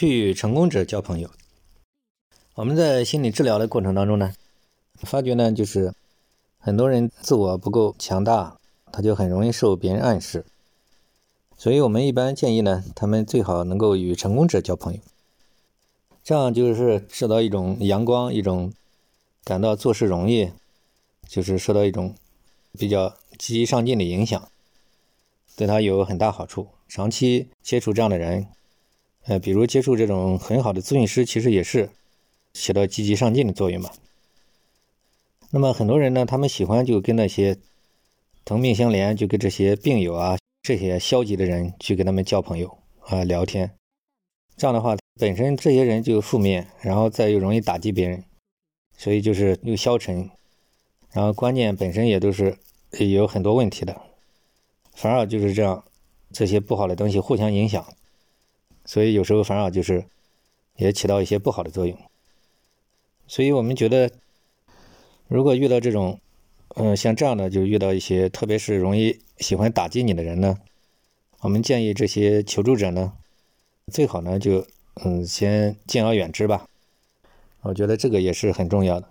去与成功者交朋友。我们在心理治疗的过程当中呢，发觉呢，就是很多人自我不够强大，他就很容易受别人暗示。所以我们一般建议呢，他们最好能够与成功者交朋友，这样就是受到一种阳光，一种感到做事容易，就是受到一种比较积极上进的影响，对他有很大好处。长期接触这样的人。呃，比如接触这种很好的咨询师，其实也是起到积极上进的作用嘛。那么很多人呢，他们喜欢就跟那些同病相怜，就跟这些病友啊，这些消极的人去跟他们交朋友啊，聊天。这样的话，本身这些人就负面，然后再又容易打击别人，所以就是又消沉，然后观念本身也都是有很多问题的，反而就是这样，这些不好的东西互相影响。所以有时候反而就是也起到一些不好的作用，所以我们觉得，如果遇到这种，嗯，像这样的，就遇到一些特别是容易喜欢打击你的人呢，我们建议这些求助者呢，最好呢就嗯先敬而远之吧，我觉得这个也是很重要的。